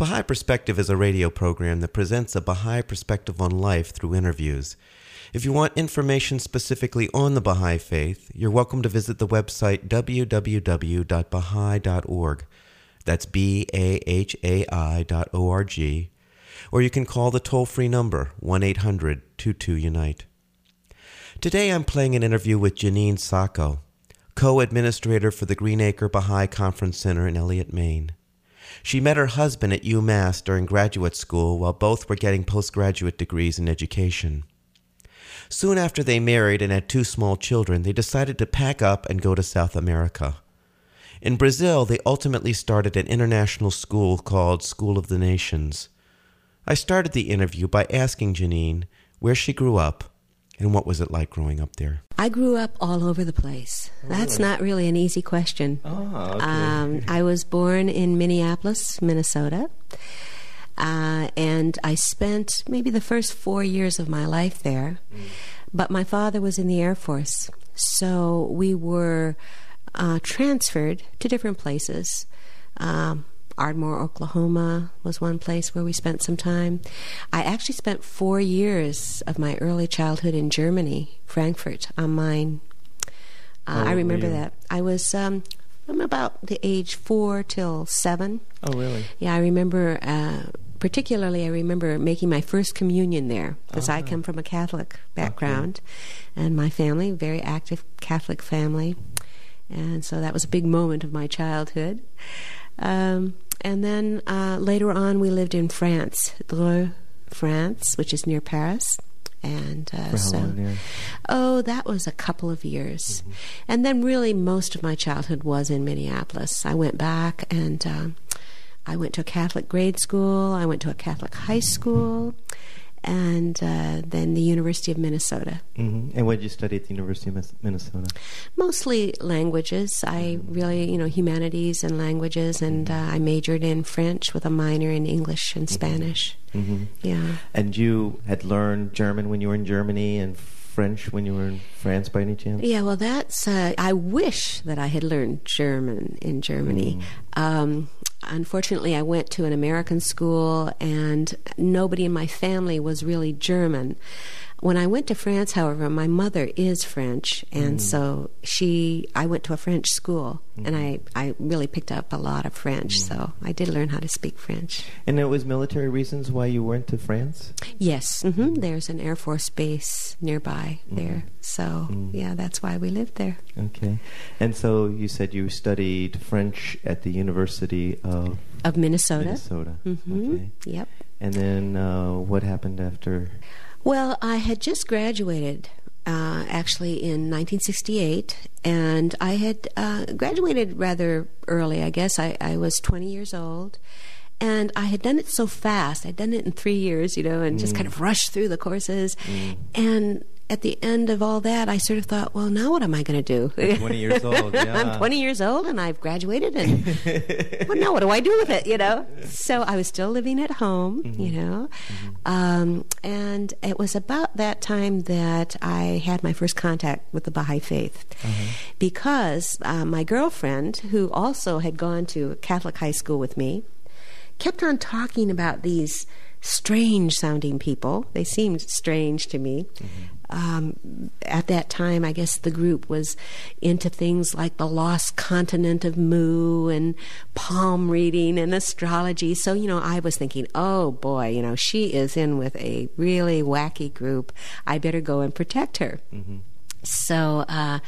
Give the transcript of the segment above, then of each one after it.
Baha'i Perspective is a radio program that presents a Baha'i perspective on life through interviews. If you want information specifically on the Baha'i Faith, you're welcome to visit the website www.baha'i.org. That's B A H A I dot O R G. Or you can call the toll free number 1 800 22 Unite. Today I'm playing an interview with Jeanine Sacco, co administrator for the Green Acre Baha'i Conference Center in Eliot, Maine. She met her husband at UMass during graduate school while both were getting postgraduate degrees in education. Soon after they married and had two small children, they decided to pack up and go to South America. In Brazil, they ultimately started an international school called School of the Nations. I started the interview by asking Jeanine where she grew up and what was it like growing up there. I grew up all over the place. That's not really an easy question. Oh, okay. Um, I was born in Minneapolis, Minnesota. Uh, and I spent maybe the first four years of my life there. But my father was in the Air Force. So we were uh, transferred to different places. Um, Ardmore, Oklahoma was one place where we spent some time. I actually spent four years of my early childhood in Germany, Frankfurt on Main. Uh, I remember that. I was um, from about the age four till seven. Oh, really? Yeah, I remember. Uh, particularly, I remember making my first communion there because I come from a Catholic background, and my family, very active Catholic family, and so that was a big moment of my childhood. Um, and then uh, later on, we lived in France, Dreux, France, which is near Paris. And uh, so, long oh, that was a couple of years. And then, really, most of my childhood was in Minneapolis. I went back and uh, I went to a Catholic grade school, I went to a Catholic high school, and uh, then the University of Minnesota. hmm And what did you study at the University of Minnesota? Mostly languages. I really, you know, humanities and languages, and uh, I majored in French with a minor in English and Spanish. hmm Yeah. And you had learned German when you were in Germany and French when you were in France by any chance? Yeah, well, that's. Uh, I wish that I had learned German in Germany. Um, unfortunately, I went to an American school, and nobody in my family was really German. When I went to France, however, my mother is French, and so she. I went to a French school, and I I really picked up a lot of French. So I did learn how to speak French. And it was military reasons why you went to France? Yes, hmm there's an Air Force base nearby there. So yeah, that's why we lived there. Okay. And so you said you studied French at the University of Of Minnesota. Minnesota. hmm Okay. Yep. And then uh, what happened after? Well, I had just graduated uh, actually in 1968, and I had uh, graduated rather early, I guess. I, I was 20 years old. And I had done it so fast. I'd done it in three years, you know, and just kind of rushed through the courses. And at the end of all that, I sort of thought, well, now what am I going to do? At 20 years old, yeah. I'm 20 years old and I've graduated, and well, now what do I do with it? You know. So I was still living at home, you know, um, and it was about that time that I had my first contact with the Baha'i faith, because uh, my girlfriend, who also had gone to Catholic high school with me, kept on talking about these strange sounding people. They seemed strange to me. Um, at that time, I guess the group was into things like the lost continent of Mu and palm reading and astrology. So, you know, I was thinking, oh boy, you know, she is in with a really wacky group. I better go and protect her. So, uh,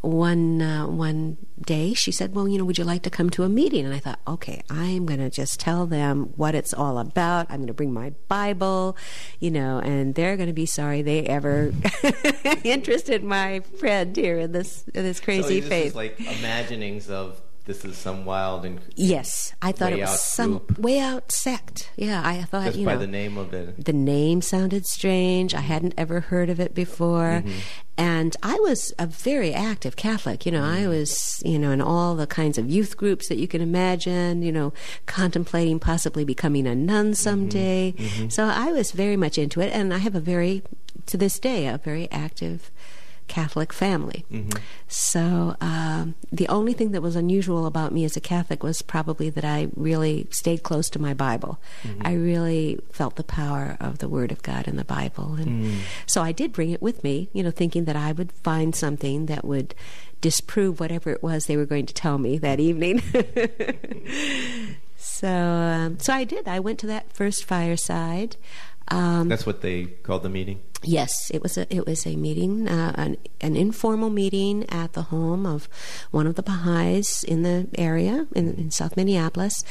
one uh, one day she said, "Well, you know, would you like to come to a meeting?" And I thought, "Okay, I'm going to just tell them what it's all about. I'm going to bring my Bible, you know, and they're going to be sorry they ever interested my friend here in this in this crazy faith." like imaginings of this is some wild and Yes, I thought it was some group. way out sect. Yeah, I thought just you by know the name of it. the name sounded strange. I hadn't ever heard of it before. Mm-hmm. And I was a very active Catholic. You know, I Mm-hmm. was, you know, in all the kinds of youth groups that you can imagine, you know, contemplating possibly becoming a nun someday. So I was very much into it. And I have a very, to this day, a very active Catholic family. So um, the only thing that was unusual about me as a Catholic was probably that I really stayed close to my Bible. I really felt the power of the Word of God in the Bible, and so I did bring it with me. You know, thinking that I would find something that would disprove whatever it was they were going to tell me that evening. so, um, so I did. I went to that first fireside. Um, That's what they called the meeting. Yes, it was a it was a meeting, uh, an an informal meeting at the home of one of the Baha'is in the area in, in South Minneapolis,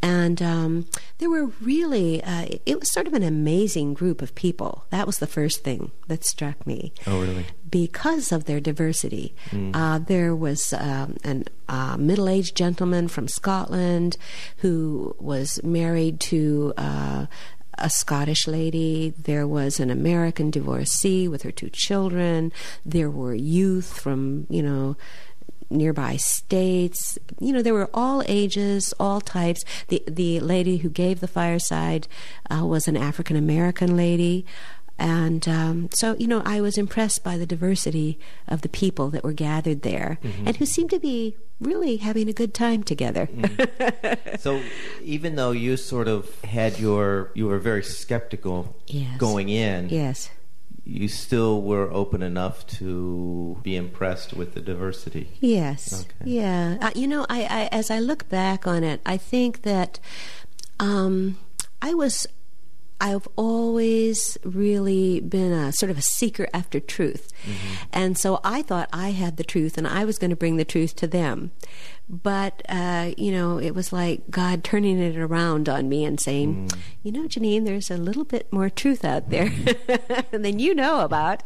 and um, there were really uh, it was sort of an amazing group of people. That was the first thing that struck me Oh, really? because of their diversity. Uh, there was um, an uh, middle-aged gentleman from Scotland who was married to. Uh, a Scottish lady. There was an American divorcee with her two children. There were youth from, you know, nearby states. You know, there were all ages, all types. The the lady who gave the fireside uh, was an African American lady. And um, so, you know, I was impressed by the diversity of the people that were gathered there and who seemed to be really having a good time together. So even though you sort of had your, you were very skeptical Yes. going in, yes. you still were open enough to be impressed with the diversity. Yes. Okay. Yeah. Uh, you know, I, I as I look back on it, I think that um, I was. I've always really been a sort of a seeker after truth. And so I thought I had the truth and I was going to bring the truth to them. But, uh, you know, it was like God turning it around on me and saying, you know, Jeanine, there's a little bit more truth out there than you know about.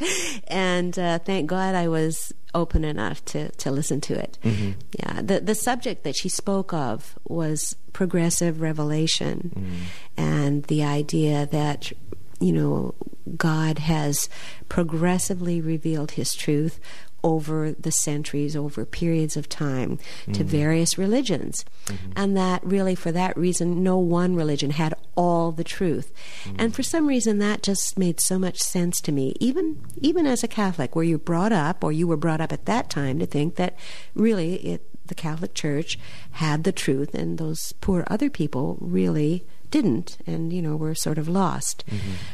And uh, thank God I was open enough to, to listen to it. Mm-hmm. Yeah, the the subject that she spoke of was progressive revelation, mm-hmm. and the idea that you know God has progressively revealed His truth over the centuries, over periods of time, to mm-hmm. various religions, mm-hmm. and that really, for that reason, no one religion had all the truth, mm-hmm. and for some reason, that just made so much sense to me, even even as a Catholic, where you're brought up, or you were brought up at that time, to think that really it the Catholic Church had the truth, and those poor other people really didn't, and you know were sort of lost.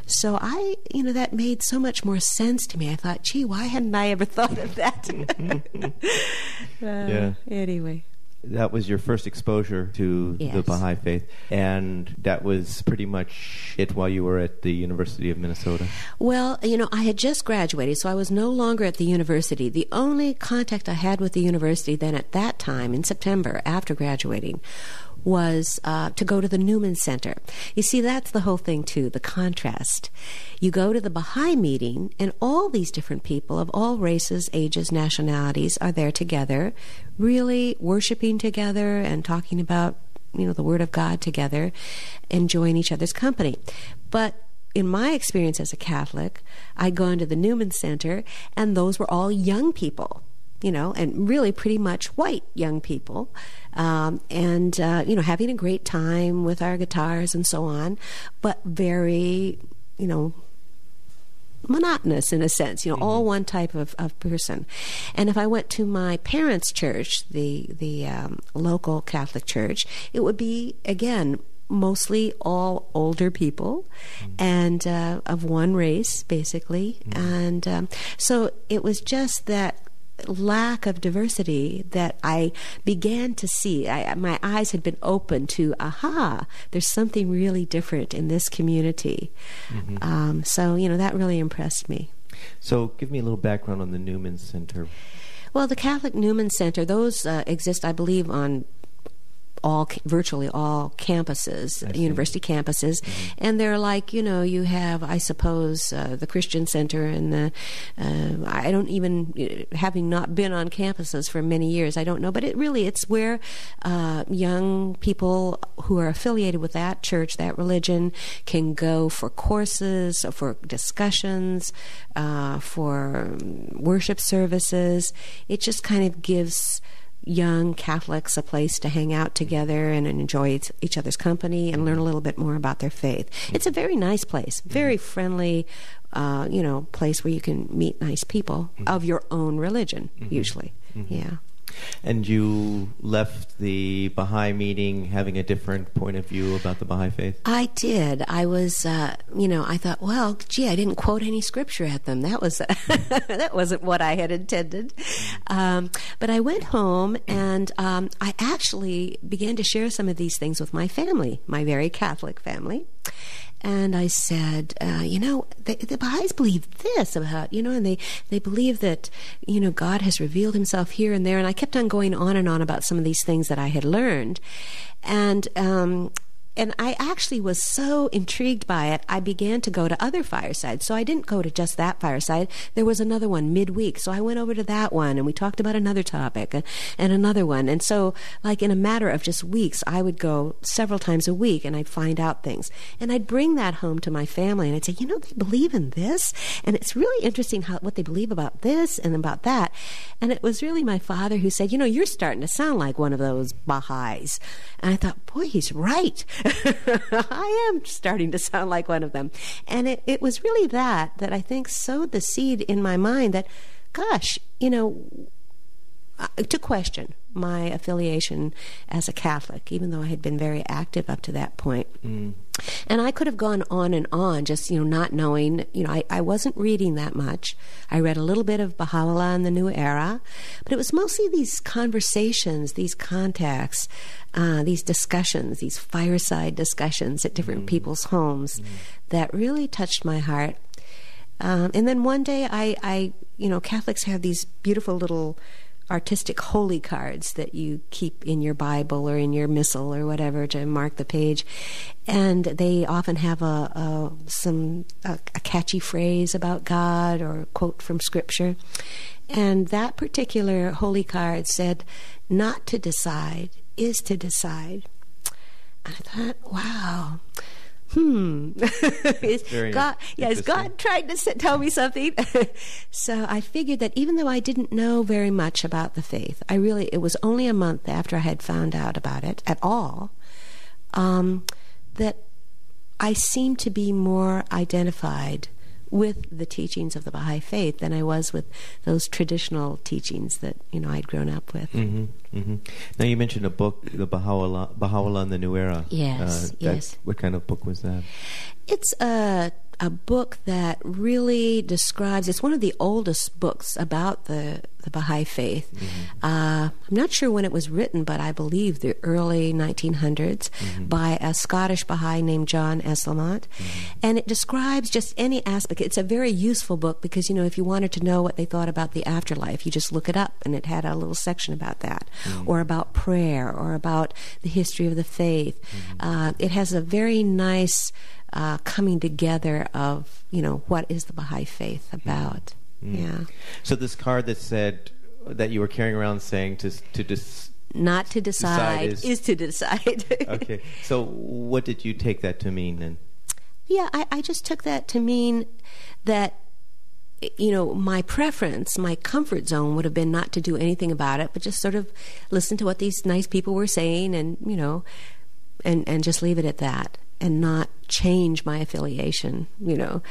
So I, you know, that made so much more sense to me. I thought, gee, why hadn't I ever thought of that? Uh, Yeah. Anyway. That was your first exposure to the Baha'i faith, and that was pretty much it while you were at the University of Minnesota. Well, you know, I had just graduated, so I was no longer at the university. The only contact I had with the university then at that time, in September, after graduating, was uh, to go to the Newman Center. You see, that's the whole thing, too, the contrast. You go to the Baha'i meeting, and all these different people of all races, ages, nationalities are there together, really worshiping together and talking about you know the word of god together enjoying each other's company but in my experience as a catholic i'd gone to the newman center and those were all young people you know and really pretty much white young people um, and uh, you know having a great time with our guitars and so on but very you know monotonous in a sense, you know, all one type of, of person. And if I went to my parents' church, the the um, local Catholic church, it would be again mostly all older people and uh, of one race, basically. And um, so it was just that lack of diversity that I began to see. I, my eyes had been opened to, aha, there's something really different in this community. Um, so, you know, that really impressed me. So, give me a little background on the Newman Center. Well, the Catholic Newman Center, those uh, exist, I believe, on all virtually all campuses, university campuses, Mm-hmm. and they're like you know you have I suppose uh, the Christian Center and the uh, I don't even having not been on campuses for many years I don't know, but it really it's where uh, young people who are affiliated with that church that religion can go for courses, for discussions, uh, for worship services. It just kind of gives young Catholics a place to hang out together and enjoy each other's company and learn a little bit more about their faith. It's a very nice place, very mm-hmm. friendly, uh, you know, place where you can meet nice people of mm-hmm. your own religion, mm-hmm. usually. Yeah. And you left the Baha'i meeting having a different point of view about the Baha'i faith? I did. I was, uh, you know, I thought, well, gee, I didn't quote any scripture at them. That was that wasn't what I had intended. Um, but I went home and um, I actually began to share some of these things with my family, my very Catholic family. And I said, uh, you know, the, the Baha'is believe this about, you know, and they, they believe that, you know, God has revealed himself here and there. And I kept on going on and on about some of these things that I had learned. And, um, and I actually was so intrigued by it, I began to go to other firesides. So I didn't go to just that fireside. There was another one midweek. So I went over to that one and we talked about another topic and, and another one. And so, like in a matter of just weeks, I would go several times a week and I'd find out things. And I'd bring that home to my family and I'd say, you know, they believe in this. And it's really interesting how, what they believe about this and about that. And it was really my father who said, you know, you're starting to sound like one of those Baha'is. And I thought, boy, he's right. I am starting to sound like one of them. And it, it was really that that I think sowed the seed in my mind that, gosh, you know, uh, to question my affiliation as a Catholic, even though I had been very active up to that point. Mm. And I could have gone on and on, just you know, not knowing. You know, I, I wasn't reading that much. I read a little bit of Baha'u'llah and the New Era, but it was mostly these conversations, these contacts, uh, these discussions, these fireside discussions at different people's homes that really touched my heart. Um, and then one day, I, I, you know, Catholics have these beautiful little artistic holy cards that you keep in your Bible or in your missal or whatever to mark the page, and they often have a, a some a, a catchy phrase about God or a quote from Scripture, and that particular holy card said, "Not to decide is to decide." And I thought, wow. Hmm. is God, yeah, is. God trying to tell me something? so I figured that even though I didn't know very much about the faith, I really, it was only a month after I had found out about it at all, um, that I seemed to be more identified with the teachings of the Baha'i faith than I was with those traditional teachings that, you know, I'd grown up with. hmm hmm Now you mentioned a book, the Baha'u'llah, Baha'u'llah and the New Era. Yes, that- yes. What kind of book was that? It's a a book that really describes. It's one of the oldest books about the the Baha'i faith. Uh, I'm not sure when it was written, but I believe the early 1900s by a Scottish Baha'i named John Esslemont, and it describes just any aspect. It's a very useful book because you know if you wanted to know what they thought about the afterlife, you just look it up, and it had a little section about that, or about prayer, or about the history of the faith. Uh, it has a very nice uh, coming together of you know what is the Baha'i faith about. Yeah, So this card that said that you were carrying around saying to to dis- not to decide, is- is, to decide. Okay. So what did you take that to mean then? yeah, I, I just took that to mean that you know my preference, my comfort zone would have been not to do anything about it, but just sort of listen to what these nice people were saying, and you know, and and just leave it at that, and not change my affiliation. You know,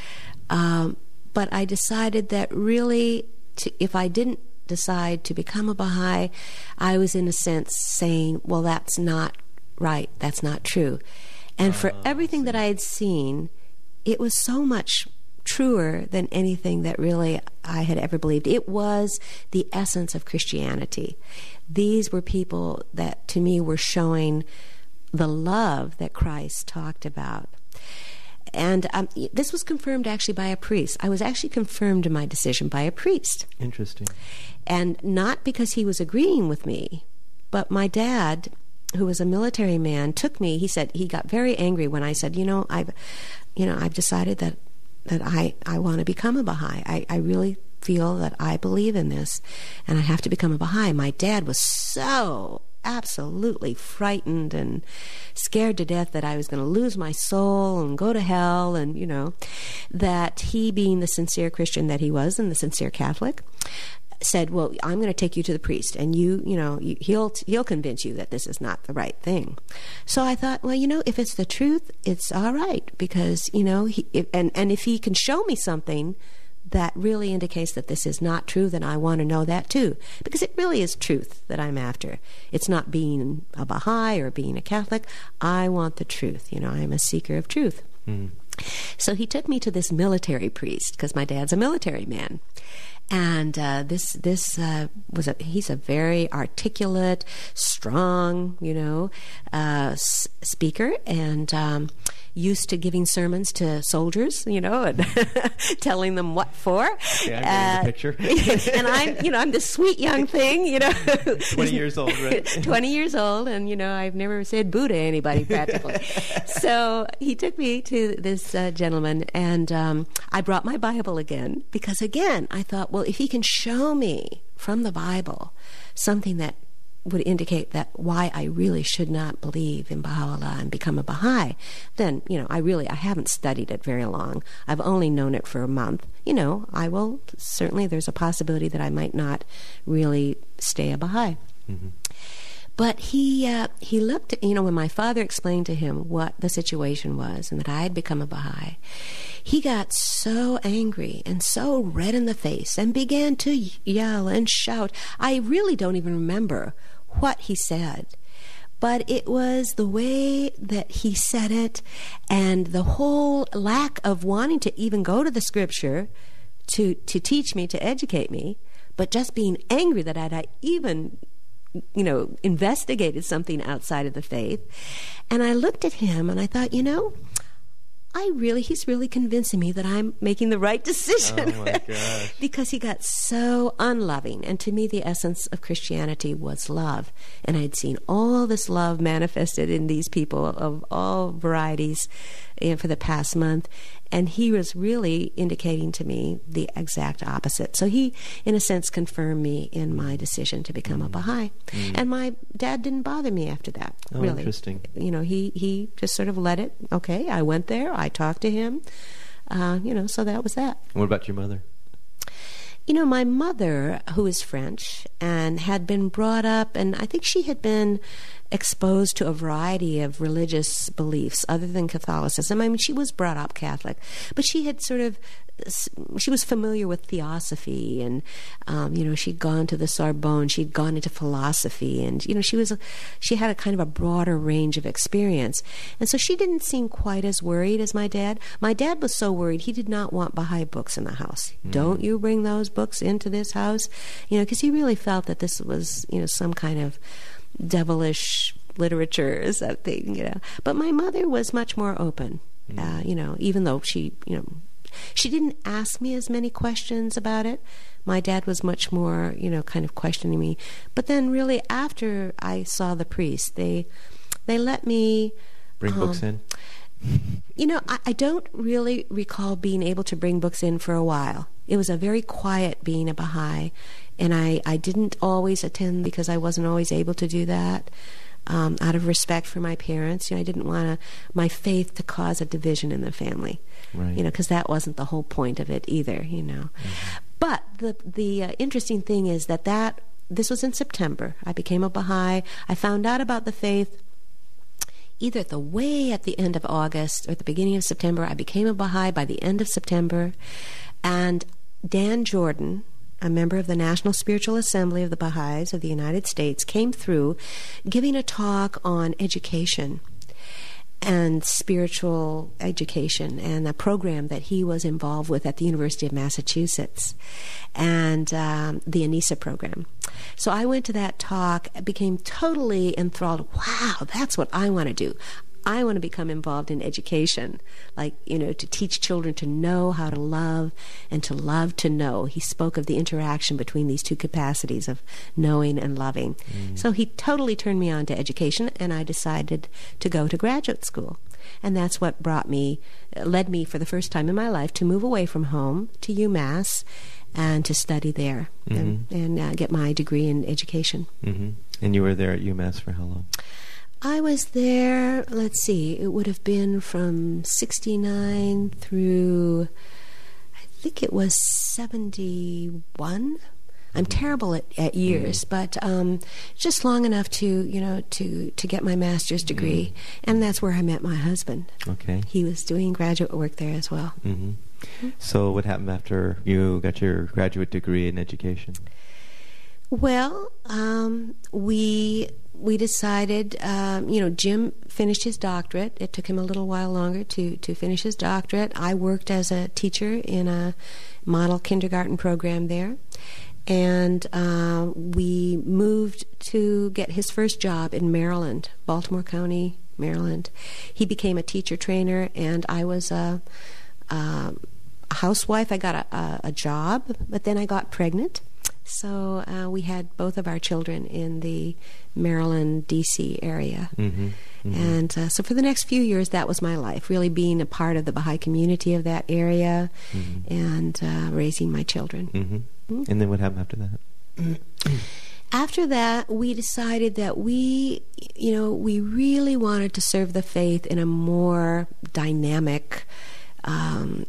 um, but I decided that really, to, if I didn't decide to become a Baha'i, I was in a sense saying, well, that's not right, that's not true. And for everything that I had seen, it was so much truer than anything that really I had ever believed. It was the essence of Christianity. These were people that to me were showing the love that Christ talked about. And um, this was confirmed actually by a priest. I was actually confirmed in my decision by a priest. Interesting. And not because he was agreeing with me, but my dad who was a military man, took me. He said he got very angry when I said, you know, I've, you know, I've decided that that I I want to become a Baha'i. I, I really feel that I believe in this, and I have to become a Baha'i. My dad was so absolutely frightened and scared to death that I was going to lose my soul and go to hell, and you know, that he, being the sincere Christian that he was and the sincere Catholic, said, "Well, I'm going to take you to the priest, and you, you know, you, he'll he'll convince you that this is not the right thing." So I thought, well, you know, if it's the truth, it's all right because you know, he, if, and and if he can show me something that really indicates that this is not true, then I want to know that too. Because it really is truth that I'm after. It's not being a Baha'i or being a Catholic. I want the truth. You know, I'm a seeker of truth. Mm. So he took me to this military priest because my dad's a military man. And uh, this this uh, was a he's a very articulate, strong, you know, uh, s- speaker, and um, used to giving sermons to soldiers, you know, and telling them what for. Yeah, uh, picture. and I'm, you know, I'm this sweet young thing, you know, twenty years old, right? twenty years old, and you know, I've never said boo to anybody practically. so he took me to this uh, gentleman, and um, I brought my Bible again because, again, I thought, well, if he can show me from the Bible something that would indicate that why I really should not believe in Baha'u'llah and become a Baha'i, then, you know, I really, I haven't studied it very long. I've only known it for a month. You know, I will, certainly there's a possibility that I might not really stay a Baha'i. Mm-hmm. But he uh, he looked, you know, when my father explained to him what the situation was and that I had become a Baha'i, he got so angry and so red in the face and began to yell and shout. I really don't even remember what he said. But it was the way that he said it and the whole lack of wanting to even go to the scripture to, to teach me, to educate me, but just being angry that I'd even you know, investigated something outside of the faith. And I looked at him and I thought, you know, I really, he's really convincing me that I'm making the right decision. Oh my gosh. because he got so unloving. And to me, the essence of Christianity was love. And I'd seen all this love manifested in these people of all varieties know, for the past month. And he was really indicating to me the exact opposite. So he, in a sense, confirmed me in my decision to become mm. a Baha'i. Mm. And my dad didn't bother me after that. Oh, really. interesting. You know, he, he just sort of let it, okay, I went there, I talked to him. Uh, you know, so that was that. What about your mother? You know, my mother, who is French and had been brought up, and I think she had been exposed to a variety of religious beliefs other than Catholicism. I mean, she was brought up Catholic, but she had sort of she was familiar with theosophy and um, you know she'd gone to the sorbonne she'd gone into philosophy and you know she was she had a kind of a broader range of experience and so she didn't seem quite as worried as my dad my dad was so worried he did not want baha'i books in the house mm. don't you bring those books into this house you know because he really felt that this was you know some kind of devilish literature or something, you know. But my mother was much more open, mm. uh, you know, even though she, you know, she didn't ask me as many questions about it. My dad was much more, you know, kind of questioning me. But then, really, after I saw the priest, they they let me bring um, books in. You know, I, I don't really recall being able to bring books in for a while. It was a very quiet being a Baha'i, and I, I didn't always attend because I wasn't always able to do that. Um, out of respect for my parents, you know, I didn't want my faith to cause a division in the family, right. you know, because that wasn't the whole point of it either, you know. Mm-hmm. But the the uh, interesting thing is that that this was in September. I became a Baha'i. I found out about the faith either at the way at the end of August or at the beginning of September. I became a Baha'i by the end of September, and Dan Jordan, a member of the National Spiritual Assembly of the Baha'is of the United States, came through giving a talk on education and spiritual education and a program that he was involved with at the University of Massachusetts and um, the ANISA program. So I went to that talk, became totally enthralled. Wow, that's what I want to do. I want to become involved in education, like, you know, to teach children to know how to love and to love to know. He spoke of the interaction between these two capacities of knowing and loving. Mm. So he totally turned me on to education, and I decided to go to graduate school. And that's what brought me, led me for the first time in my life to move away from home to UMass and to study there and, and uh, get my degree in education. hmm And you were there at UMass for how long? I was there, let's see, it would have been from 69 through, I think it was 71. I'm terrible at, at years, but um, just long enough to, you know, to, to get my master's degree. And that's where I met my husband. Okay. He was doing graduate work there as well. hmm So what happened after you got your graduate degree in education? Well, um, we we decided, um, you know, Jim finished his doctorate. It took him a little while longer to to finish his doctorate. I worked as a teacher in a model kindergarten program there, and uh, we moved to get his first job in Maryland, Baltimore County, Maryland. He became a teacher trainer, and I was a. a housewife. I got a, a, a job, but then I got pregnant. So uh, we had both of our children in the Maryland, D.C. area. Mm-hmm. And uh, so for the next few years, that was my life, really being a part of the Baha'i community of that area and uh, raising my children. hmm And then what happened after that? After that, we decided that we, you know, we really wanted to serve the faith in a more dynamic, um,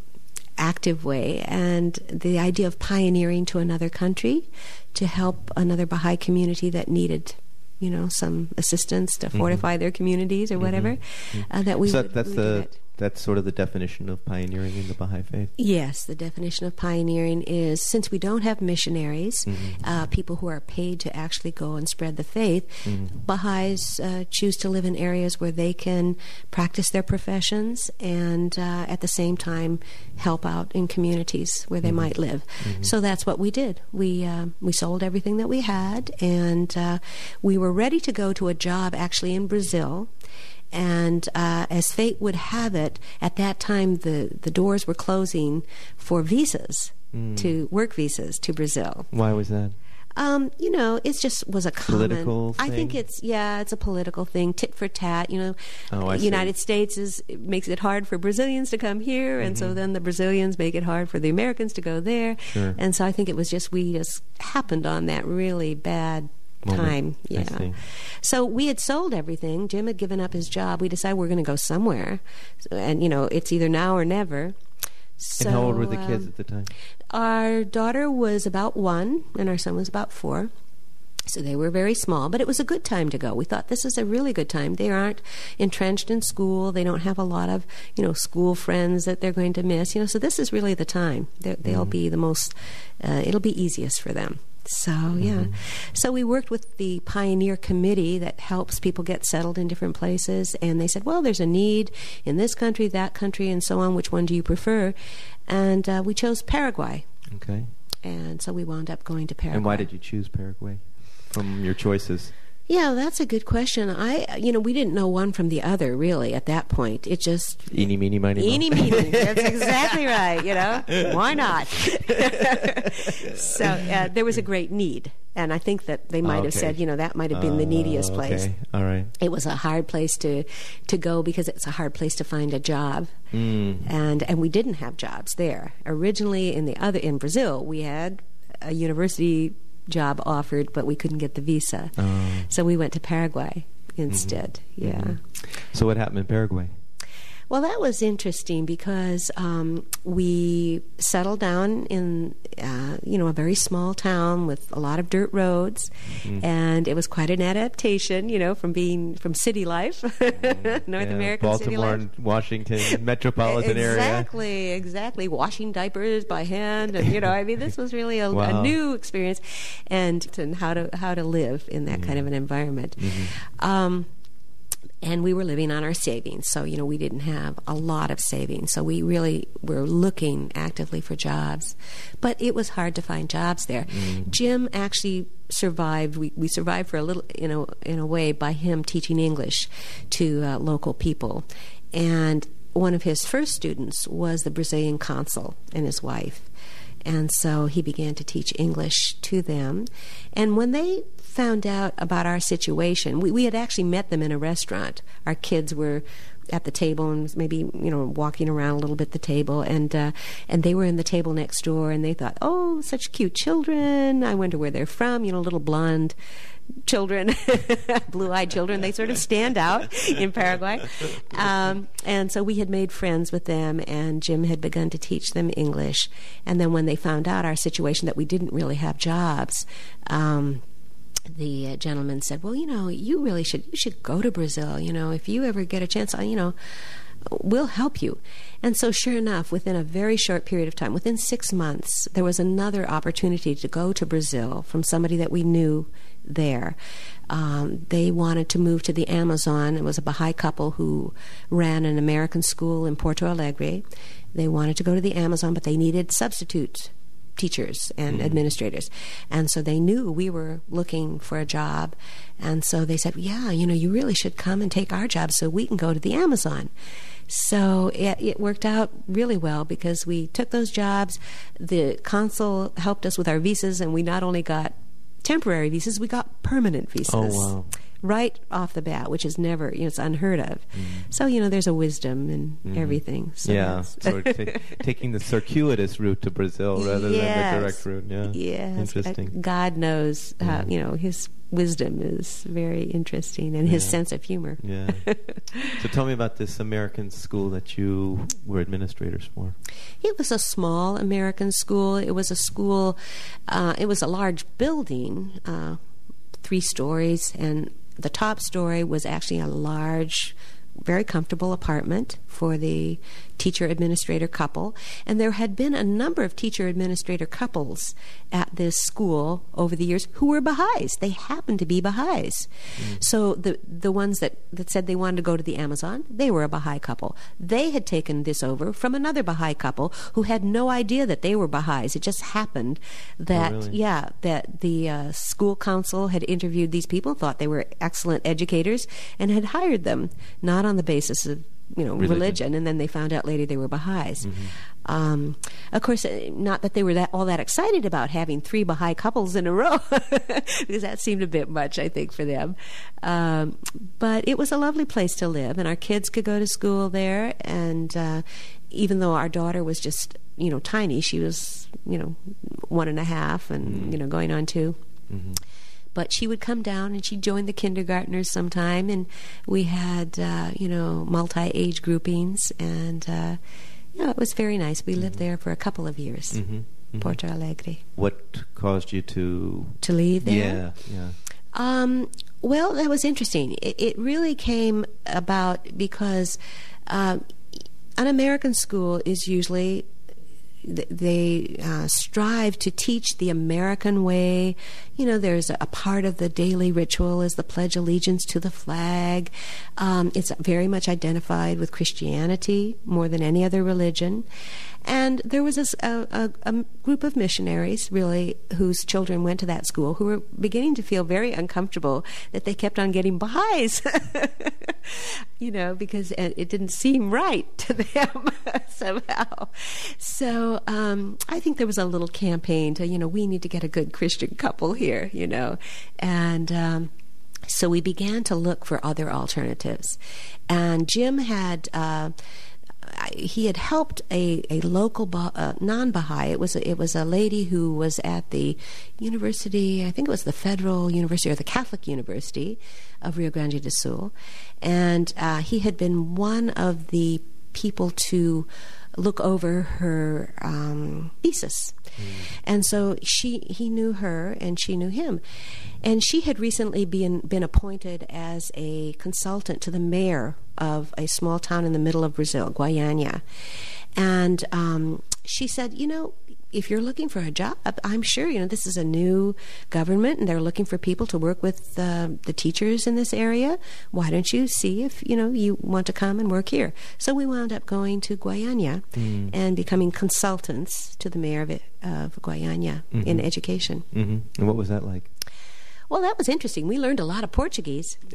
active way. And the idea of pioneering to another country to help another Baha'i community that needed, you know, some assistance to mm-hmm. fortify their communities or mm-hmm. whatever, mm-hmm. uh, that we so would, that's the it. That's sort of the definition of pioneering in the Baha'i faith. Yes, the definition of pioneering is since we don't have missionaries, uh, people who are paid to actually go and spread the faith, Baha'is uh, choose to live in areas where they can practice their professions and uh, at the same time help out in communities where they might live. So that's what we did. We uh, we sold everything that we had, and uh, we were ready to go to a job actually in Brazil. And uh, as fate would have it, at that time the, the doors were closing for visas to work visas to Brazil. Why was that? Um, you know, it just was a common. Political I think it's yeah, it's a political thing, tit for tat. You know, Oh, I see. United States is it makes it hard for Brazilians to come here, and Mm-hmm. so then the Brazilians make it hard for the Americans to go there. Sure. And so I think it was just we just happened on that really bad Moment. time. Yeah. So we had sold everything. Jim had given up his job. We decided we're going to go somewhere, and you know, it's either now or never. So, and how old were the kids um, at the time? our daughter was about one, and our son was about four. So they were very small, but it was a good time to go. We thought this is a really good time. They aren't entrenched in school. They don't have a lot of, you know, school friends that they're going to miss. You know, so this is really the time. They're, they'll be the most. Uh, it'll be easiest for them. So yeah, so we worked with the Pioneer Committee that helps people get settled in different places, and they said, well, there's a need in this country, that country, and so on. Which one do you prefer? And uh, we chose Paraguay, Okay. and so we wound up going to Paraguay. And why did you choose Paraguay from your choices? Yeah, that's a good question. I, you know, we didn't know one from the other really at that point. It just Eeny, meeny, miny, mo. Eeny meeny. That's exactly right. You know, why not? so uh, there was a great need, and I think that they might have Okay. said, you know, that might have been the neediest place. Okay. All right. It was a hard place to to go because it's a hard place to find a job, Mm. and and we didn't have jobs there originally. In the other in Brazil, we had a university job offered, but we couldn't get the visa, Oh. so we went to Paraguay instead. Mm-hmm. Yeah. Mm-hmm. So what happened in Paraguay? Well, that was interesting because um, we settled down in, uh, you know, a very small town with a lot of dirt roads, Mm-hmm. and it was quite an adaptation, you know, from being from city life, North Mm-hmm. Yeah, American city Baltimore and Washington metropolitan area. Exactly, exactly. Washing diapers by hand, and you know, I mean, this was really a, a new experience, and, and how to how to live in that kind of an environment. Mm-hmm. Um, and we were living on our savings. So, you know, we didn't have a lot of savings. So we really were looking actively for jobs. But it was hard to find jobs there. Mm. Jim actually survived. We, we survived for a little, you know, in a way by him teaching English to uh, local people. And one of his first students was the Brazilian consul and his wife. And so he began to teach English to them. And when they found out about our situation, we, we had actually met them in a restaurant. Our kids were at the table and maybe you know walking around a little bit the table and uh, and they were in the table next door and they thought oh such cute children I wonder where they're from you know little blonde children, blue eyed children. They sort of stand out in Paraguay. Um, and so we had made friends with them, and Jim had begun to teach them English. And then when they found out our situation that we didn't really have jobs, um, the uh, gentleman said, "Well, you know, you really should you should go to Brazil. You know, if you ever get a chance, you know." We'll help you. And so, sure enough, within a very short period of time, within six months, there was another opportunity to go to Brazil from somebody that we knew there. Um, they wanted to move to the Amazon. It was a Baha'i couple who ran an American school in Porto Alegre. They wanted to go to the Amazon, but they needed substitute teachers and mm-hmm. administrators. And so they knew we were looking for a job. And so they said, Yeah, you know, you really should come and take our job so we can go to the Amazon. So it, it, worked out really well because we took those jobs. The consul helped us with our visas, and we not only got temporary visas, we got permanent visas. Oh, wow. Right off the bat, which is never, you know, it's unheard of. Mm. So, you know, there's a wisdom in mm. everything. So yeah, so t- taking the circuitous route to Brazil rather yes. than the direct route. Yeah, yes. interesting. God knows how, mm. you know, His wisdom is very interesting and his sense of humor. Yeah. so tell me about this American school that you were administrators for. It was a small American school. It was a school, uh, it was a large building, uh, three stories, and the top story was actually a large very comfortable apartment for the teacher administrator couple. And there had been a number of teacher administrator couples at this school over the years who were Baha'is. They happened to be Baha'is. Mm. So the, the ones that, that said they wanted to go to the Amazon, they were a Baha'i couple. They had taken this over from another Baha'i couple who had no idea that they were Baha'is. It just happened that, oh, really? yeah, that the uh, school council had interviewed these people, thought they were excellent educators, and had hired them, not on the basis of you know religion. religion. and then they found out later they were Baha'is. Mm-hmm. Um, of course, uh, not that they were that all that excited about having three Baha'i couples in a row, because that seemed a bit much, I think, for them. Um, but it was a lovely place to live, and our kids could go to school there. And uh, even though our daughter was just you know tiny, she was you know one and a half, and mm-hmm. you know going on 2 mm-hmm but she would come down and she'd join the kindergartners sometime, and we had uh, you know multi-age groupings, and uh, you know it was very nice. We mm-hmm. lived there for a couple of years, mm-hmm. Mm-hmm. Porto Alegre. What caused you to to leave there? Yeah, yeah. Um, well, that was interesting. It, it really came about because uh, an American school is usually they uh, strive to teach the American way. You know, there's a part of the daily ritual is the pledge allegiance to the flag. Um, it's very much identified with Christianity more than any other religion. And there was a, a, a, group of missionaries, really, whose children went to that school who were beginning to feel very uncomfortable that they kept on getting Baha'is, you know, because it didn't seem right to them somehow. So um, I think there was a little campaign to, you know, we need to get a good Christian couple here, you know. And. Um, so we began to look for other alternatives. And Jim had. Uh, he had helped a, a local uh, non-Baha'i. It was a, it was a lady who was at the university. I think it was the Federal University or the Catholic University of Rio Grande do Sul, and uh, he had been one of the people to look over her um, thesis. Mm. And so she he knew her and she knew him. And she had recently been been appointed as a consultant to the mayor of a small town in the middle of Brazil, Goiânia. And um, she said, you know, if you're looking for a job, I'm sure you know this is a new government and they're looking for people to work with uh, the teachers in this area. Why don't you see if you know you want to come and work here? So we wound up going to Goiânia mm. and becoming consultants to the mayor of, of Goiânia mm-hmm. in education. Mm-hmm. And what was that like? Well, that was interesting. We learned a lot of Portuguese.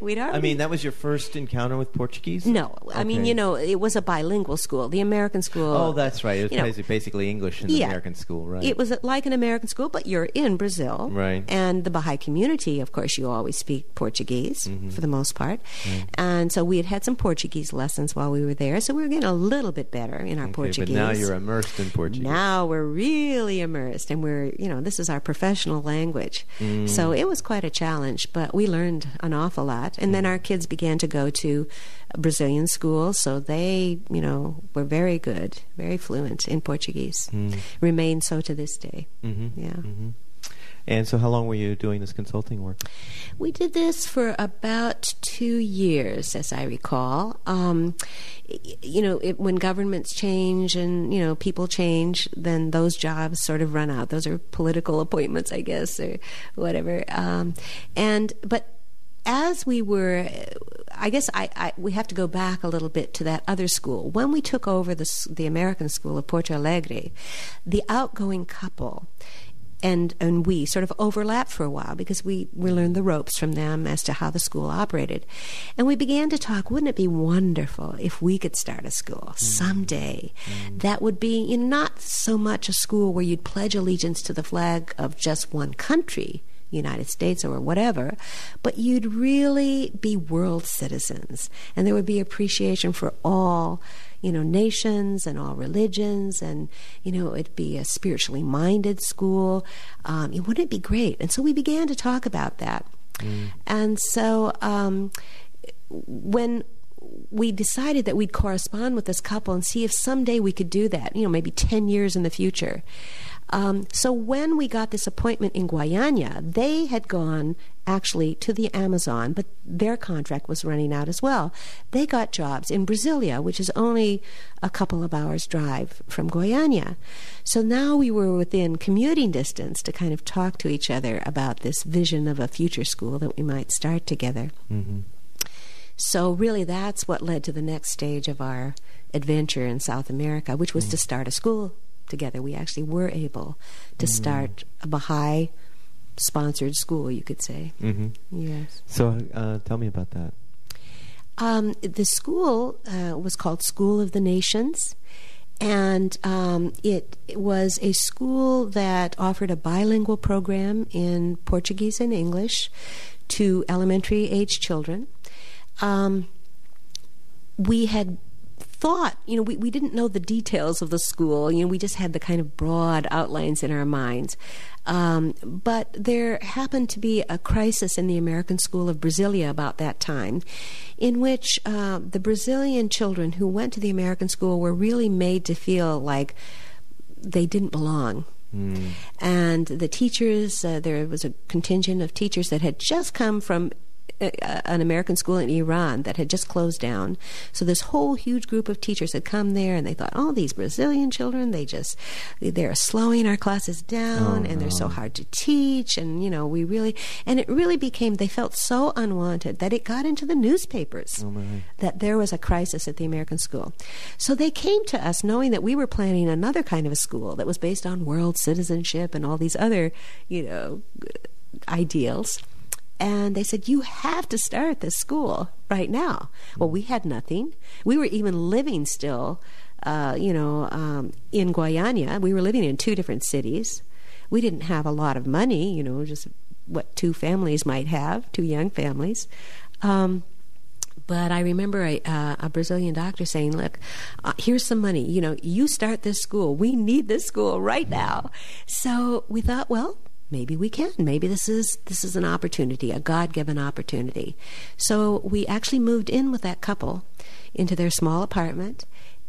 We'd I mean, that was your first encounter with Portuguese? No. Okay. I mean, you know, it was a bilingual school. The American school. Oh, that's right. It was basically English in the yeah, American school, right? It was like an American school, but you're in Brazil. Right. And the Baha'i community, of course, you always speak Portuguese mm-hmm. for the most part. Mm. And so we had had some Portuguese lessons while we were there. So we were getting a little bit better in our okay, Portuguese. But now you're immersed in Portuguese. Now we're really immersed. And we're, you know, this is our professional language language. Mm. So it was quite a challenge, but we learned an awful lot. And then mm. our kids began to go to Brazilian schools, so they, you know, were very good, very fluent in Portuguese. Mm. Remain so to this day. Mm-hmm. Yeah. Mm-hmm. And so, how long were you doing this consulting work? We did this for about two years, as I recall. Um, you know, it, when governments change and you know people change, then those jobs sort of run out. Those are political appointments, I guess, or whatever. Um, and but as we were, I guess I, I, we have to go back a little bit to that other school. When we took over the the American school of Porto Alegre, the outgoing couple and and we sort of overlapped for a while because we we learned the ropes from them as to how the school operated, and we began to talk. Wouldn't it be wonderful if we could start a school mm. someday? Mm. That would be you know, not so much a school where you'd pledge allegiance to the flag of just one country. United States or whatever, but you'd really be world citizens, and there would be appreciation for all you know, nations and all religions, and you know, it'd be a spiritually minded school. Um, wouldn't it be great? And so we began to talk about that. Mm. And so um, when we decided that we'd correspond with this couple and see if someday we could do that, you know, maybe 10 years in the future. Um, so when we got this appointment in Goiânia, they had gone actually to the Amazon, but their contract was running out as well. They got jobs in Brasilia, which is only a couple of hours' drive from Goiânia. So now we were within commuting distance to kind of talk to each other about this vision of a future school that we might start together. Mm-hmm. So, really, that's what led to the next stage of our adventure in South America, which was mm-hmm. to start a school together. We actually were able to mm-hmm. start a Baha'i sponsored school, you could say. Mm-hmm. Yes. So, uh, tell me about that. Um, the school uh, was called School of the Nations, and um, it, it, was a school that offered a bilingual program in Portuguese and English to elementary age children. Um, we had thought, you know, we, we didn't know the details of the school. You know, we just had the kind of broad outlines in our minds. Um, but there happened to be a crisis in the American School of Brasilia about that time, in which uh, the Brazilian children who went to the American school were really made to feel like they didn't belong. Mm. And the teachers, uh, there was a contingent of teachers that had just come from an American school in Iran that had just closed down. So this whole huge group of teachers had come there, and they thought, "Oh, these Brazilian children, they just they're slowing our classes down, oh, and they're so hard to teach." And you know, we really and it really became they felt so unwanted that it got into the newspapers oh, that there was a crisis at the American school. So they came to us knowing that we were planning another kind of a school that was based on world citizenship and all these other, you know, ideals and they said you have to start this school right now well we had nothing we were even living still uh, you know um, in Goiânia. we were living in two different cities we didn't have a lot of money you know just what two families might have two young families um, but I remember a, uh, a, Brazilian doctor saying, "Look, uh, here's some money. You know, you start this school. We need this school right now." So we thought, well, maybe we can maybe this is this is an opportunity a god-given opportunity so we actually moved in with that couple into their small apartment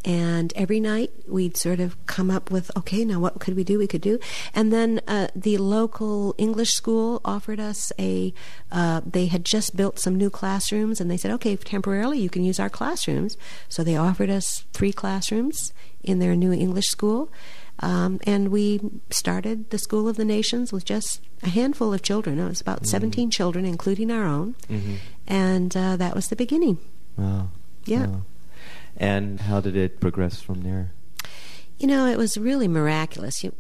And every night we'd sort of come up with, okay, now what could we do? We could do. And then uh, the local English school offered us a, uh, they had just built some new classrooms and they said, okay, temporarily you can use our classrooms. So they offered us three classrooms in their new English school. Um, and we started the School of the Nations with just a handful of children. It was about Mm-hmm. 17 children, including our own. Mm-hmm. And uh, that was the beginning. Wow. Yeah. Wow. And how did it progress from there? You know, it was really miraculous. It,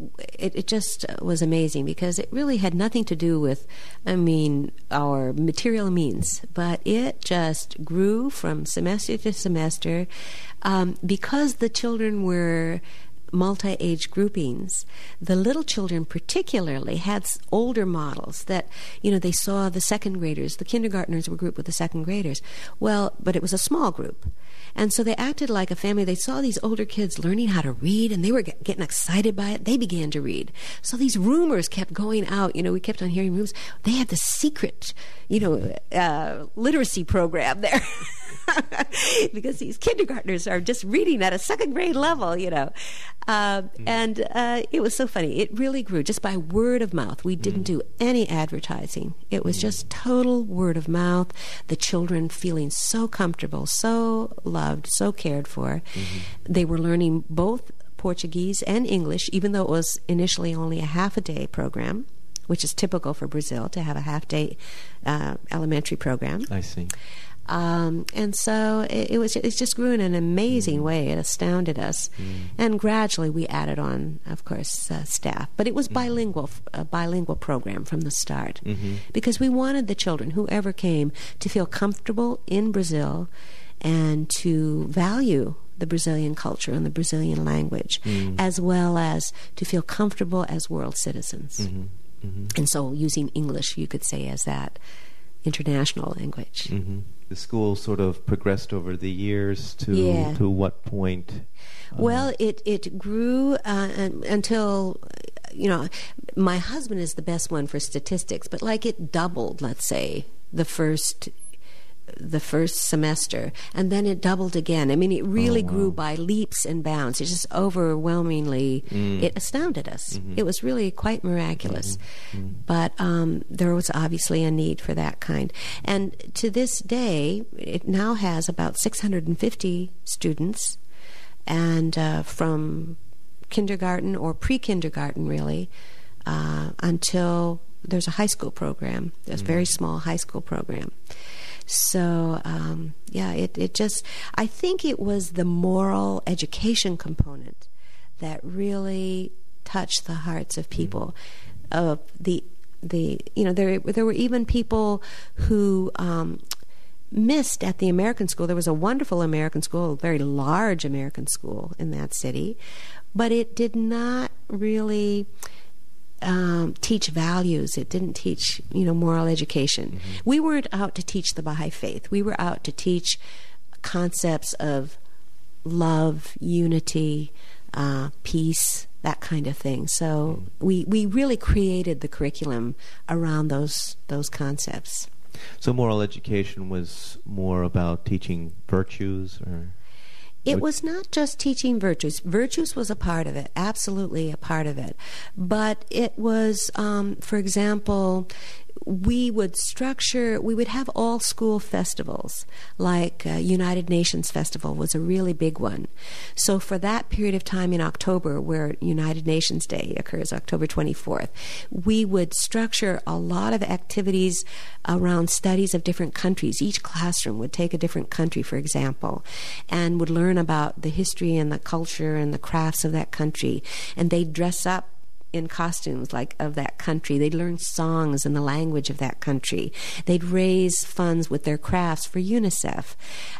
it just was amazing because it really had nothing to do with, I mean, our material means, but it just grew from semester to semester um, because the children were multi age groupings. The little children, particularly, had older models that, you know, they saw the second graders, the kindergartners were grouped with the second graders. Well, but it was a small group. And so they acted like a family. They saw these older kids learning how to read and they were get, getting excited by it. They began to read. So these rumors kept going out. You know, we kept on hearing rumors. They had the secret, you know, uh, literacy program there. because these kindergartners are just reading at a second grade level, you know. Um, And uh, it was so funny. It really grew just by word of mouth. We didn't do any advertising, it was just total word of mouth. The children feeling so comfortable, so loved, so cared for. They were learning both Portuguese and English, even though it was initially only a half a day program. Which is typical for Brazil to have a half day uh, elementary program. I see. Um, and so it, it was it just grew in an amazing mm. way. It astounded us, mm. and gradually we added on, of course, uh, staff. But it was mm-hmm. bilingual, a bilingual program from the start, mm-hmm. because we wanted the children, whoever came, to feel comfortable in Brazil, and to value the Brazilian culture and the Brazilian language, mm. as well as to feel comfortable as world citizens. Mm-hmm. And so, using English, you could say, as that international language. The school sort of progressed over the years to Yeah. to what point? Uh, Well, it it grew uh, until you know my husband is the best one for statistics, but like it doubled. Let's say the first the first semester, and then it doubled again. I mean, it really grew by leaps and bounds. It just overwhelmingly it astounded us. It was really quite miraculous. But um, there was obviously a need for that kind, and to this day, it now has about 650 students and uh, from kindergarten or pre-kindergarten really uh, until there's a high school program there's a very small high school program so um, yeah it, it just i think it was the moral education component that really touched the hearts of people of the the you know there there were even people who um, missed at the American school. There was a wonderful American school, a very large American school in that city, but it did not really um, teach values. It didn't teach, you know, moral education. We weren't out to teach the Baha'i faith. We were out to teach concepts of love, unity, uh, peace, that kind of thing. So we we really created the curriculum around those those concepts. So moral education was more about teaching virtues, or It was not just teaching virtues. Virtues was a part of it, absolutely a part of it. But it was, um, for example, we would structure, we would have all school festivals, like uh, United Nations Festival was a really big one. So for that period of time in October, where United Nations Day occurs, October 24th, we would structure a lot of activities around studies of different countries. Each classroom would take a different country, for example, and would learn about the history and the culture and the crafts of that country. And they'd dress up in costumes like of that country. They'd learn songs in the language of that country. They'd raise funds with their crafts for UNICEF.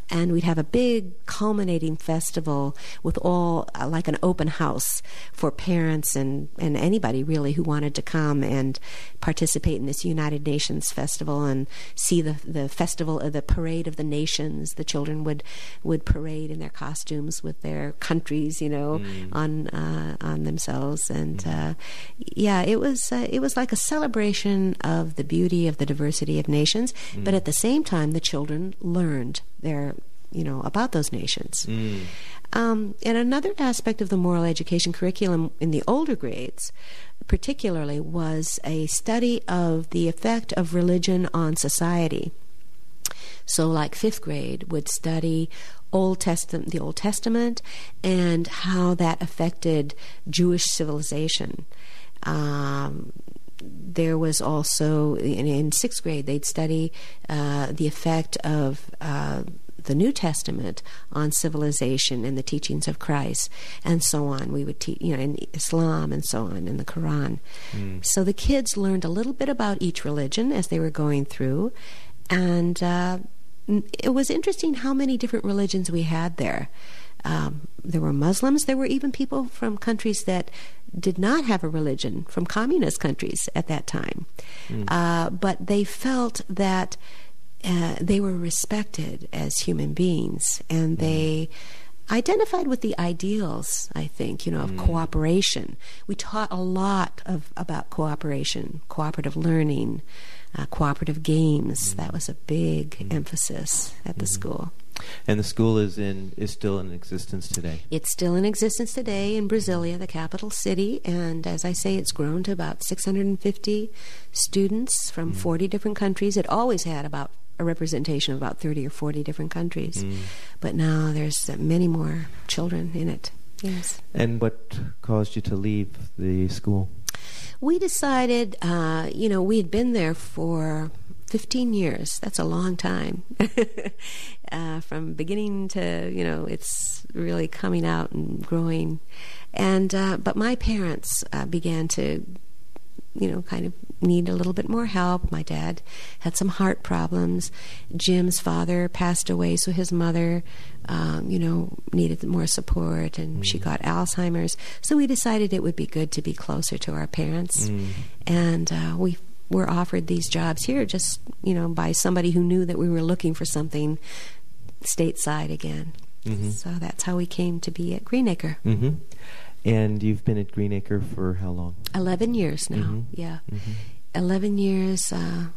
And we'd have a big culminating festival with all uh, like an open house for parents and, and anybody really who wanted to come and participate in this United Nations festival and see the the festival of the parade of the nations. The children would would parade in their costumes with their countries, you know, on uh, on themselves and uh, yeah, it was uh, it was like a celebration of the beauty of the diversity of nations, but at the same time, the children learned their you know, about those nations. Mm. Um, and another aspect of the moral education curriculum in the older grades, particularly, was a study of the effect of religion on society. So, like fifth grade would study Old Testament, the Old Testament, and how that affected Jewish civilization. Um, there was also in, in, sixth grade they'd study uh, the effect of uh, the New Testament on civilization and the teachings of Christ, and so on. We would teach, you know, in Islam and so on, in the Quran. Mm. So the kids learned a little bit about each religion as they were going through, and uh, it was interesting how many different religions we had there. Um, there were Muslims. There were even people from countries that did not have a religion, from communist countries at that time. Mm. Uh, but they felt that uh, they were respected as human beings, and mm. they identified with the ideals, I think, you know, of mm. cooperation. We taught a lot of about cooperation, cooperative learning, uh, cooperative games. That was a big mm. emphasis at the mm. school. And the school is in is still in existence today. It's still in existence today in Brasilia, the capital city, and as I say, it's grown to about 650 students from mm. 40 different countries. It always had about a representation of about 30 or 40 different countries. Mm. But now there's many more children in it. Yes. And what caused you to leave the school? We decided, uh, you know, we had been there for 15 years. That's a long time. uh, from beginning to, you know, it's really coming out and growing. And, uh, but my parents uh, began to you know, kind of need a little bit more help. My dad had some heart problems. Jim's father passed away, so his mother, um, you know, needed more support, and mm. she got Alzheimer's. So we decided it would be good to be closer to our parents, mm. and uh, we were offered these jobs here, just you know, by somebody who knew that we were looking for something stateside again. Mm-hmm. So that's how we came to be at Green Acre. Mm-hmm. And you've been at Green Acre for how long? 11 years now, mm-hmm. yeah. Mm-hmm. 11 years uh,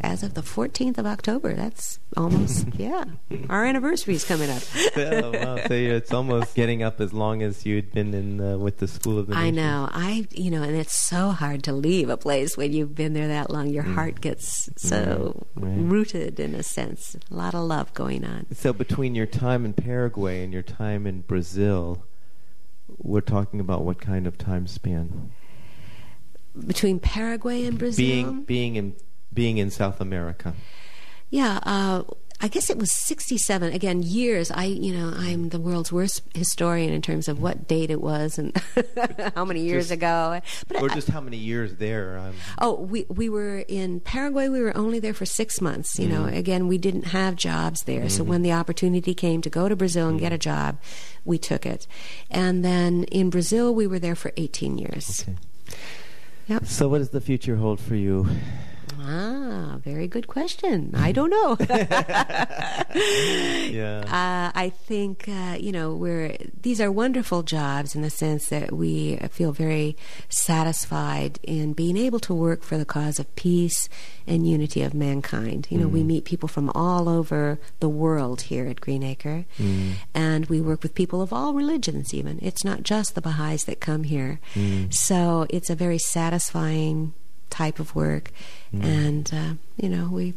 as of the 14th of October. That's almost, yeah. Our anniversary is coming up. oh, wow. So it's almost getting up as long as you'd been in uh, with the School of the I know. I, you know, and it's so hard to leave a place when you've been there that long. Your mm. heart gets so right. rooted in a sense. A lot of love going on. So between your time in Paraguay and your time in Brazil, we're talking about what kind of time span? Between Paraguay and Brazil? Being, being, in, being in South America. Yeah, uh, I guess it was 67. Again, years. I, you know, I'm the world's worst historian in terms of what date it was and how many years just, ago. But or I, just how many years there. I'm oh, we we were in Paraguay. We were only there for six months. You mm. know, again, we didn't have jobs there. Mm-hmm. So when the opportunity came to go to Brazil and mm. get a job, we took it. And then in Brazil, we were there for 18 years. Okay. Yep. So what does the future hold for you? Ah, very good question. I don't know. yeah. Uh, I think uh, you know we're these are wonderful jobs in the sense that we feel very satisfied in being able to work for the cause of peace and unity of mankind. You know, mm. we meet people from all over the world here at Green Acre, mm. and we work with people of all religions. Even it's not just the Baha'is that come here, mm. so it's a very satisfying type of work, mm. and uh, you know we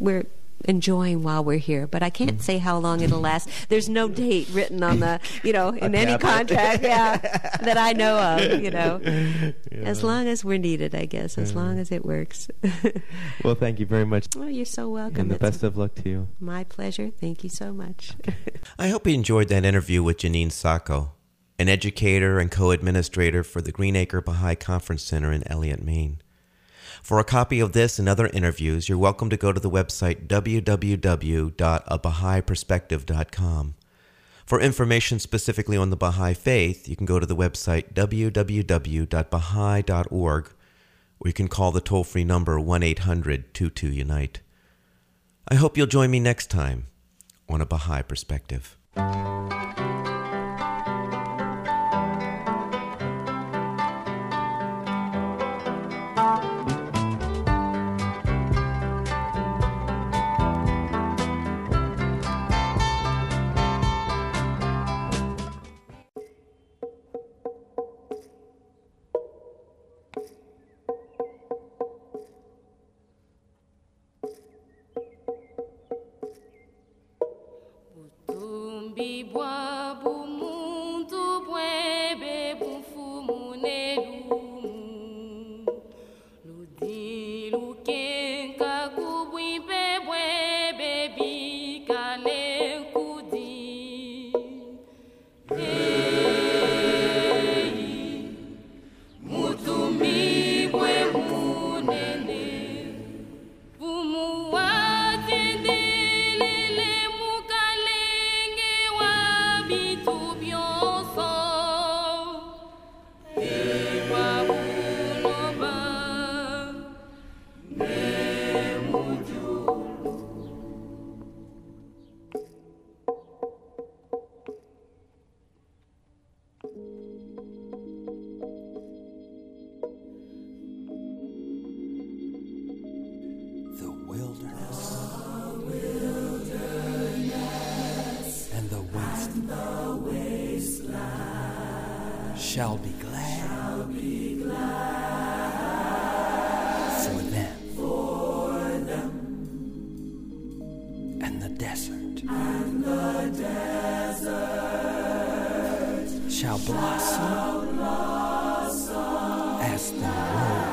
we're enjoying while we're here. But I can't mm. say how long it'll last. There's no date written on the you know in any contract, yeah, that I know of. You know, yeah. as long as we're needed, I guess. As long as it works. well, thank you very much. Oh, you're so welcome. And the it's best of luck to you. My pleasure. Thank you so much. I hope you enjoyed that interview with Jeanine Sacco, an educator and co-administrator for the Green Acre Baha'i Conference Center in Eliot, Maine. For a copy of this and other interviews, you're welcome to go to the website www.abahaiperspective.com. For information specifically on the Baha'i Faith, you can go to the website www.baha'i.org or you can call the toll free number 1 800 22 Unite. I hope you'll join me next time on A Baha'i Perspective. wilderness. The wilderness and the waste and the wasteland shall be glad. Shall be glad for them. For them. And the desert. And the desert shall shall blossom as the rose.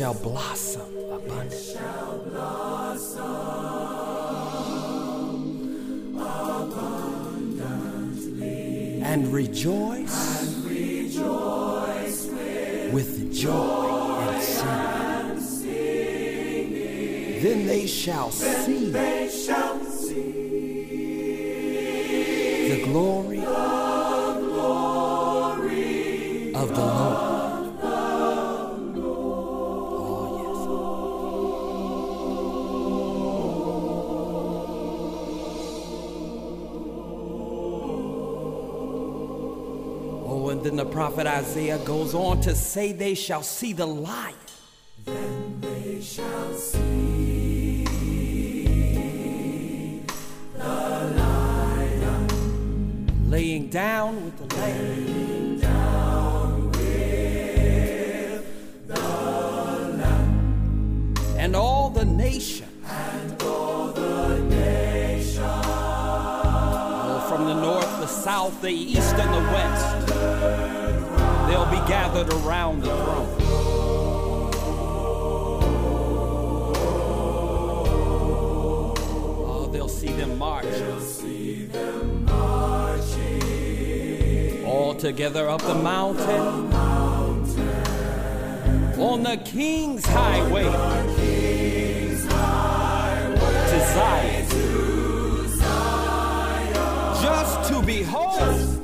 shall blossom abundantly. Shall blossom abundantly. And rejoice, and rejoice with, with joy, joy and singing. And singing. Then they shall then see. They prophet Isaiah goes on to say, They shall see the light All together up the mountain. On the King's Highway. desire Just to behold.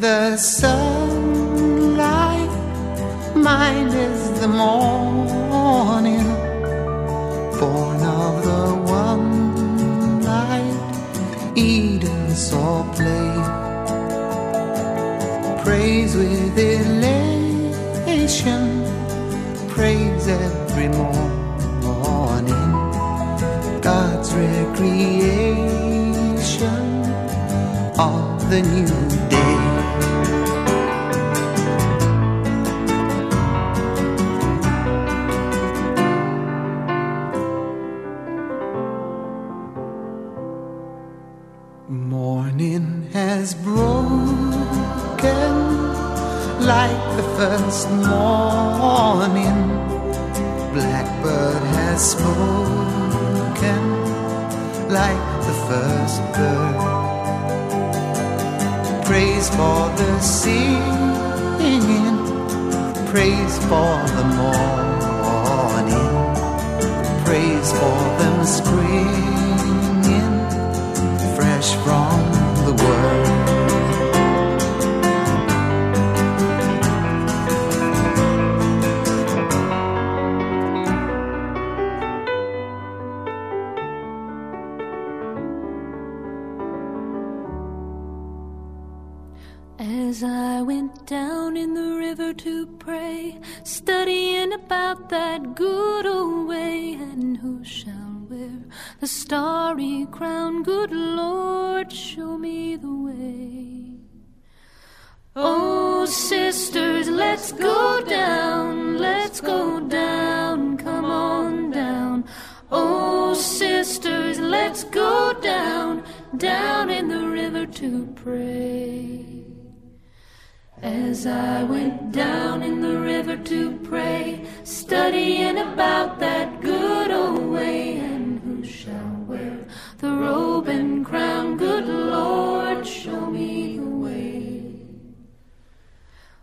The sunlight, mine is the morning, the starry crown? Good Lord, show me the way. Oh, sisters, let's go down, let's go down, come on down. Oh, sisters, let's go down, down in the river to pray. As I went down in the river to pray, studying about that good crown, good Lord, show me the way.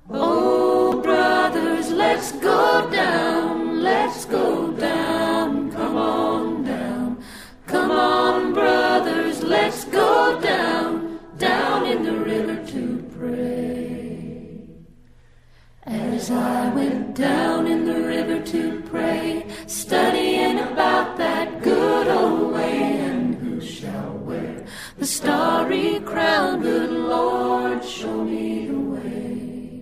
Oh, brothers, let's go down, let's go down, come on down. Come on, brothers, let's go down, down in the river to pray. As I went down in the river to pray, studying about that the starry crown? Good Lord, show me the way.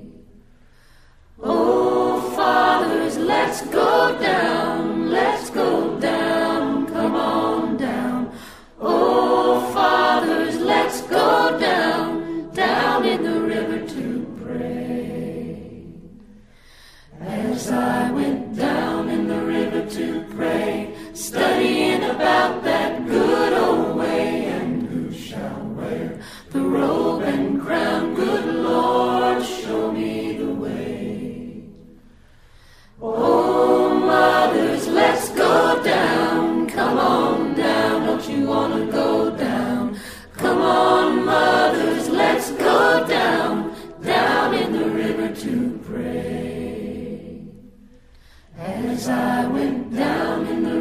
Oh, fathers, let's go down, let's go down, come on down. Oh, fathers, let's go down, down in the river to pray. As I went down in the river to pray, studying about that good old way, robe and crown? Good Lord, show me the way. Oh, mothers, let's go down. Come on down. Don't you want to go down? Come on, mothers, let's go down. Down in the river to pray. As I went down in the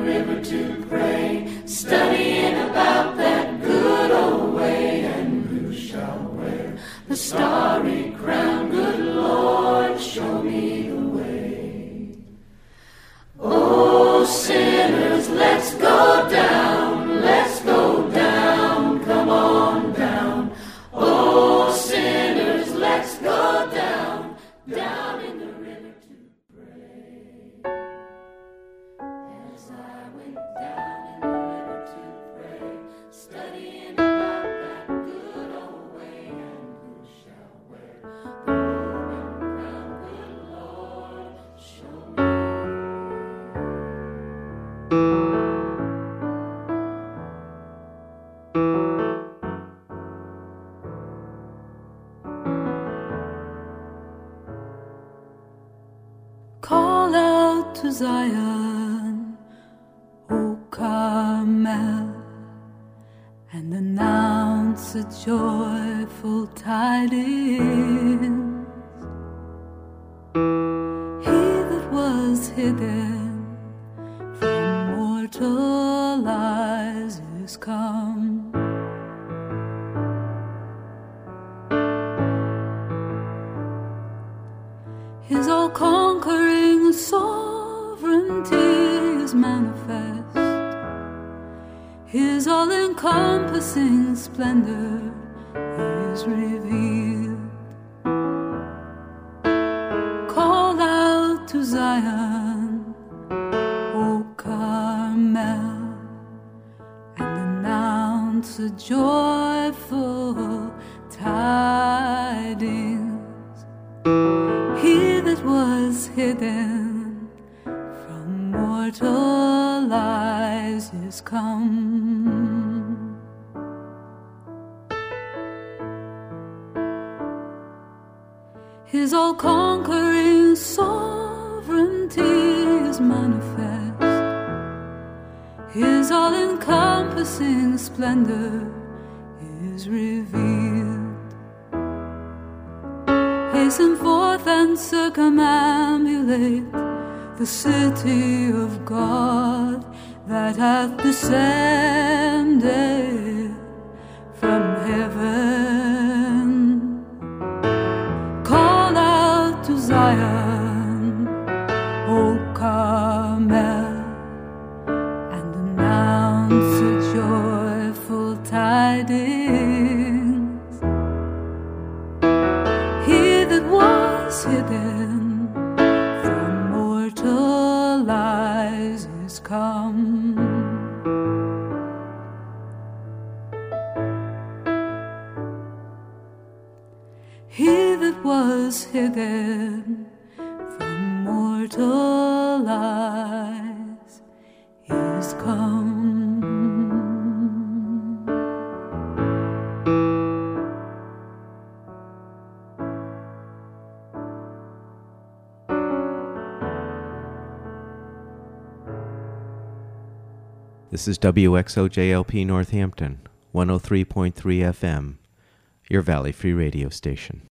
a joyful tidings. He that was hidden from mortal eyes is come. His all conquering sovereignty is manifest. His all encompassing splendor is revealed. Hasten forth and circumambulate the city of God that hath descended from mortal eyes is come. This is WXOJLP Northampton, 103.3 FM, your Valley Free Radio station.